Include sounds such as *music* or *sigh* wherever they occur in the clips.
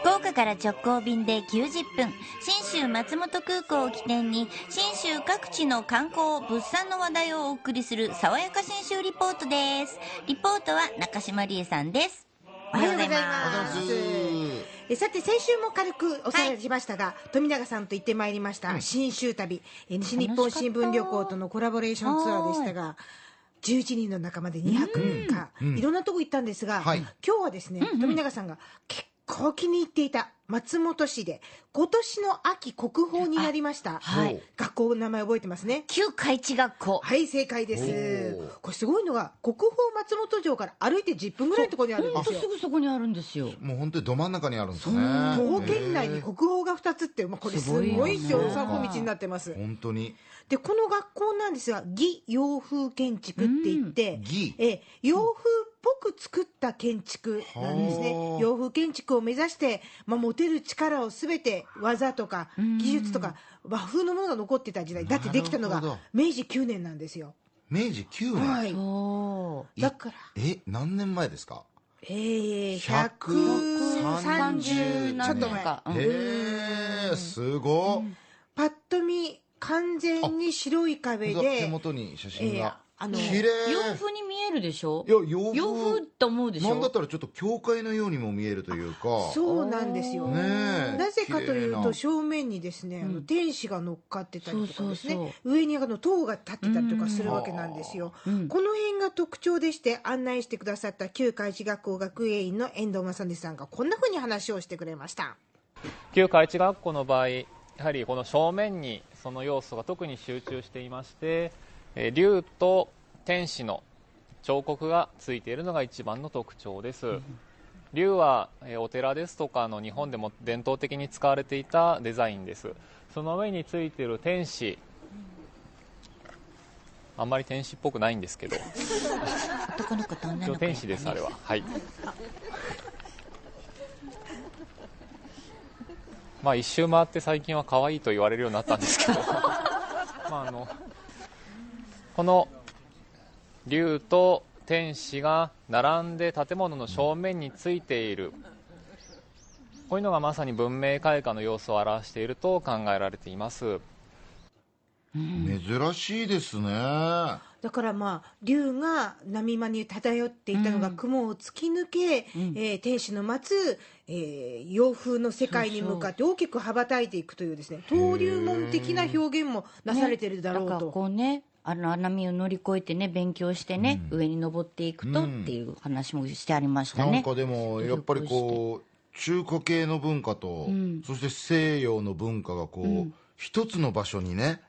福岡から直行便で90分信州松本空港を起点に信州各地の観光物産の話題をお送りする爽やか信州リポートです。リポートは中島理恵さんです。おはようございます。えさて先週も軽くおさらいしましたが、富永さんと行ってまいりました信州旅、え西日本新聞旅行とのコラボレーションツアーでしたが11人の仲間で2泊3日、いろんなとこ行ったんですが、はい。今日はですね、富永さんが結構気に入っていた松本市で今年の秋国宝になりました、はい。学校の名前覚えてますね。旧海地学校。はい正解です。ー。これすごいのが国宝松本城から歩いて10分ぐらいのところにあるんですよ。すぐそこにあるんですよ。もう本当にど真ん中にあるんですね。徒歩圏内に国宝が2つって、まあ、これすごいですよすごいよね散歩道になってます本当にでこの学校なんですが義洋風建築って言って、義え洋風っぽく作った建築なんですね。はあ。洋風建築を目指して、まあ、持てる力をすべて技とか技術とか和風のものが残ってた時代。だってできたのが明治9年なんですよ。明治9年、はい。だから。え何年前ですか？えー、130 130ちょっと前。か。うん。へえすごっ、パッと見完全に白い壁ほんとだ手で元に写真えーが、あの綺麗。洋風に見えるでしょ？いや洋風。洋風って思うでしょ？なんだったらちょっと教会のようにも見えるというか。そうなんですよ、ねえなぜかというと正面にですね、あの天使が乗っかってたりとかですね。そうそう上にあの塔が立ってたりとかするわけなんですよ、うん。この辺が特徴でして案内してくださった旧海地学校学芸員の遠藤正根さんがこんなふうに話をしてくれました。旧海地学校の場合やはりこの正面にその要素が特に集中していましてえー竜と天使の彫刻がついているのが一番の特徴です、竜はえーお寺ですとかの日本でも伝統的に使われていたデザインです。その上についている天使あんまり天使っぽくないんですけど。男の子と女の子天使ですあれは。はい *laughs* まあ一周回って最近は可愛いと言われるようになったんですけど。*laughs* まああのこの竜と天使が並んで建物の正面についている。こういうのがまさに文明開化の要素を表していると考えられています珍しいですね。だからまあ竜が波間に漂っていたのが雲を突き抜け、えー天使の待つ、えー洋風の世界に向かって大きく羽ばたいていくというですね登竜門的な表現もなされてるだろうと、こうねあの穴見を乗り越えてね勉強してね、上に登っていくとっていう話もしてありましたね、なんかでもやっぱりこう中華系の文化と、そして西洋の文化がこう、一つの場所にね、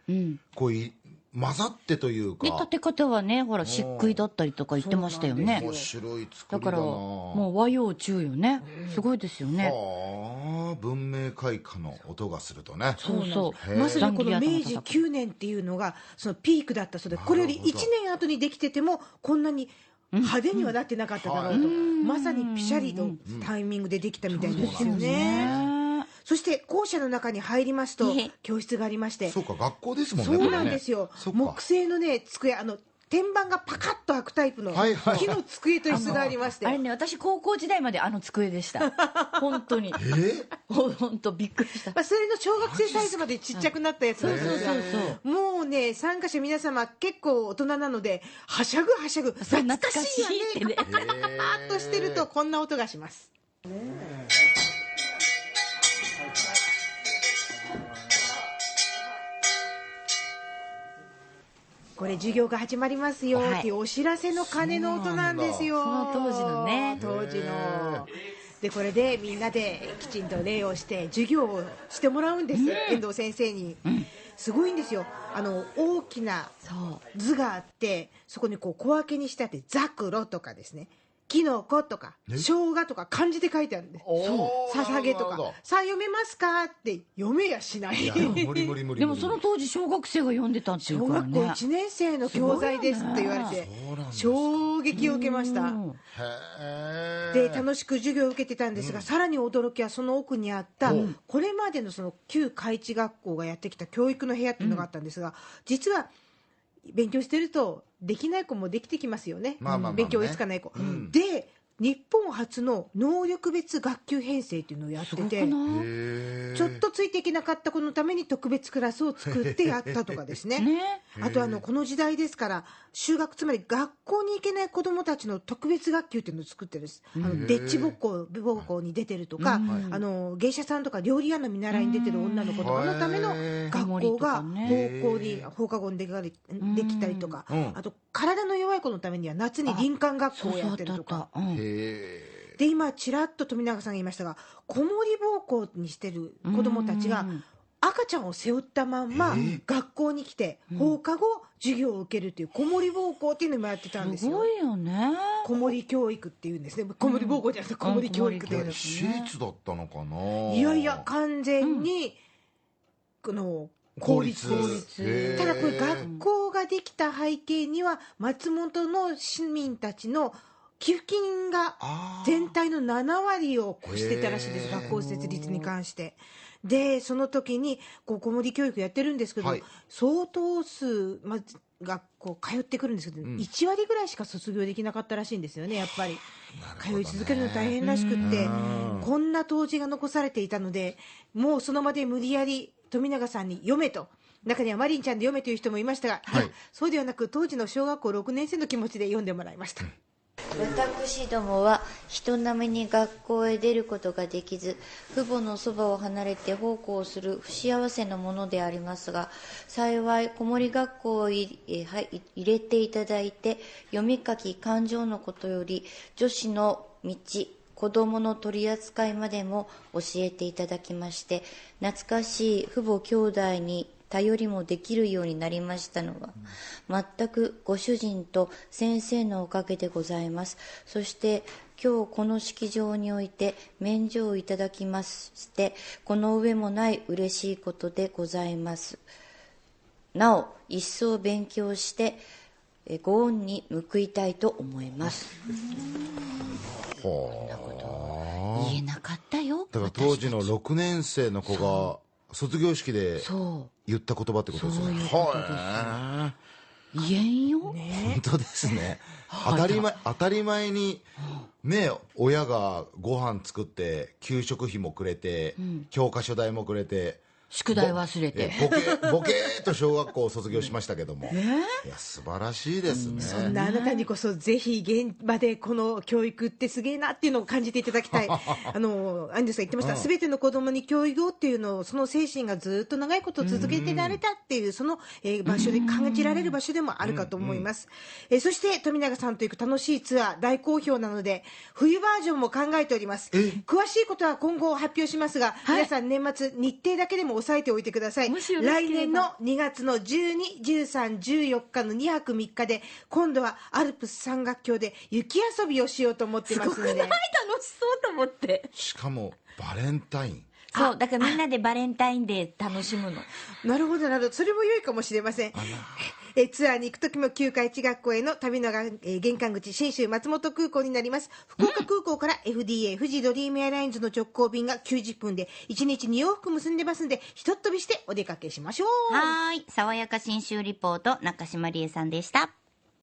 こうい混ざってというか。で建て方はねほら漆喰だったりとか言ってましたよね。面白い作だからもう和洋中よね。すごいですよね。ああ文明開化の音がするとね。そうそう。まさにこの明治ザンギリアとか9年っていうのがそのピークだったそうでこれより1年後にできててもこんなに派手にはなってなかっただろうと、まさにピシャリのタイミングでできたみたいですよね。そして校舎の中に入りますとええ。教室がありまして。そうか学校ですもんねそうなんですよ、木製のね机あの天板がパカッと開くタイプの木の机と椅子がありまして、あれね私高校時代まであの机でした。*laughs* 本当に。え？本当びっくりした。まあ、それの小学生サイズまでちっちゃくなったやつ。なんですがそうそうそう。もうね参加者皆様結構大人なのではしゃぐはしゃぐ。懐かしいわね。懐かしいってね。パーッとしてるとこんな音がしますこれ授業が始まりますよはい。っていうお知らせの鐘の音なんですよ。そうなんだその当時のね当時のでこれでみんなできちんと礼をして授業をしてもらうんです、遠藤先生に、すごいんですよ。あの大きな図があってそこにこう小分けにしてあってザクロとかですねキノコとか生姜とか漢字で書いてあるんで。す捧げとか。さあ読めますかって読めやしない。いや無理無理無理無理。でもその当時小学生が読んでたっていう小からね。学校1年生の教材ですって言われて衝撃を受けました。で楽しく授業を受けてたんですが、さらに驚きはその奥にあった、これまでのその旧開智学校がやってきた教育の部屋っていうのがあったんですが、実は勉強してるとできない子もできてきますよね、まあまあまあね。勉強追いつかない子、ん。で日本初の能力別学級編成っていうのをやっててちょっとついていけなかった子のために特別クラスを作ってやったとかですねね。あとあのこの時代ですから修学つまり学校に行けない子どもたちの特別学級っていうのを作ってるんです。あのデッチ奉公奉公に出てるとかあの芸者さんとか料理屋の見習いに出てる女の子とかのための学校が奉公に放課後にできたりとか。あと体の弱い子のためには夏に林間学校をやってるとか。で今ちらっと富永さんが言いましたが子守奉公にしてる子どもたちが赤ちゃんを背負ったまんま学校に来て放課後授業を受けるっていう子守奉公っていうのもやってたんですよ。すごいよね。子守教育っていうんですね。子守奉公じゃなくて子守教育っていうの。私立だったのかな。いやいや完全に、この公立。ただこれ学校ができた背景には松本の市民たちの寄付金が全体の7割を超してたらしいです学校設立に関して。でその時にこう子守教育やってるんですけど、はい、相当数、ま、学校通ってくるんですけど、うん、1割ぐらいしか卒業できなかったらしいんですよねやっぱり、ね、通い続けるの大変らしくってこんな当時が残されていたのでもうその場で無理やり富永さんに読めと。中にはマリンちゃんで読めという人もいましたが、はい、そうではなく当時の小学校6年生の気持ちで読んでもらいました。私どもは人並みに学校へ出ることができず父母のそばを離れて奉公する不幸せなものでありますが幸い子守学校を入れていただいて読み書き感情のことより女子の道子供の取り扱いまでも教えていただきまして懐かしい父母兄弟に頼りもできるようになりましたのは、全くご主人と先生のおかげでございます。そして今日この式場において免状をいただきまして、この上もない嬉しいことでございます。なお、一層勉強して、ご恩に報いたいと思います。こんなこと言えなかったよ。だから当時の6年生の子が卒業式で言った言葉ってことですよね。はい。言えんよ。本当ですね。当たり前、当たり前に、ね、親がご飯作って、給食費もくれて、教科書代もくれて、宿題忘れて。ボケボケーと小学校を卒業しましたけども、ね、*laughs* いや素晴らしいですね、そんなあなたにこそぜひ現場でこの教育ってすげえなっていうのを感じていただきたい。*laughs* あのアンジュさん言ってました。すべ、ての子供に教育をっていうのをその精神がずっと長いこと続けてられたっていうその、えー、場所で感じられる場所でもあるかと思います、えー、そして富永さんと行く楽しいツアー大好評なので冬バージョンも考えております。詳しいことは今後発表しますが、はい、皆さん年末日程だけでも押さえておいてください。来年の2月の12、13、14日の2泊3日で今度はアルプス山岳橋で雪遊びをしようと思ってますので。楽しそうと思って。しかもバレンタイン。そうだからみんなでバレンタインデー楽しむの。*laughs* なるほどなるほど。それも良いかもしれませんえツアーに行く時も旧海地学校への旅のが、え玄関口信州松本空港になります。福岡空港から FDA 富士ドリームエアラインズの直行便が90分で1日2往復結んでますんでひとっ飛びしてお出かけしましょう。はい。爽やか信州リポート中島理恵さんでした。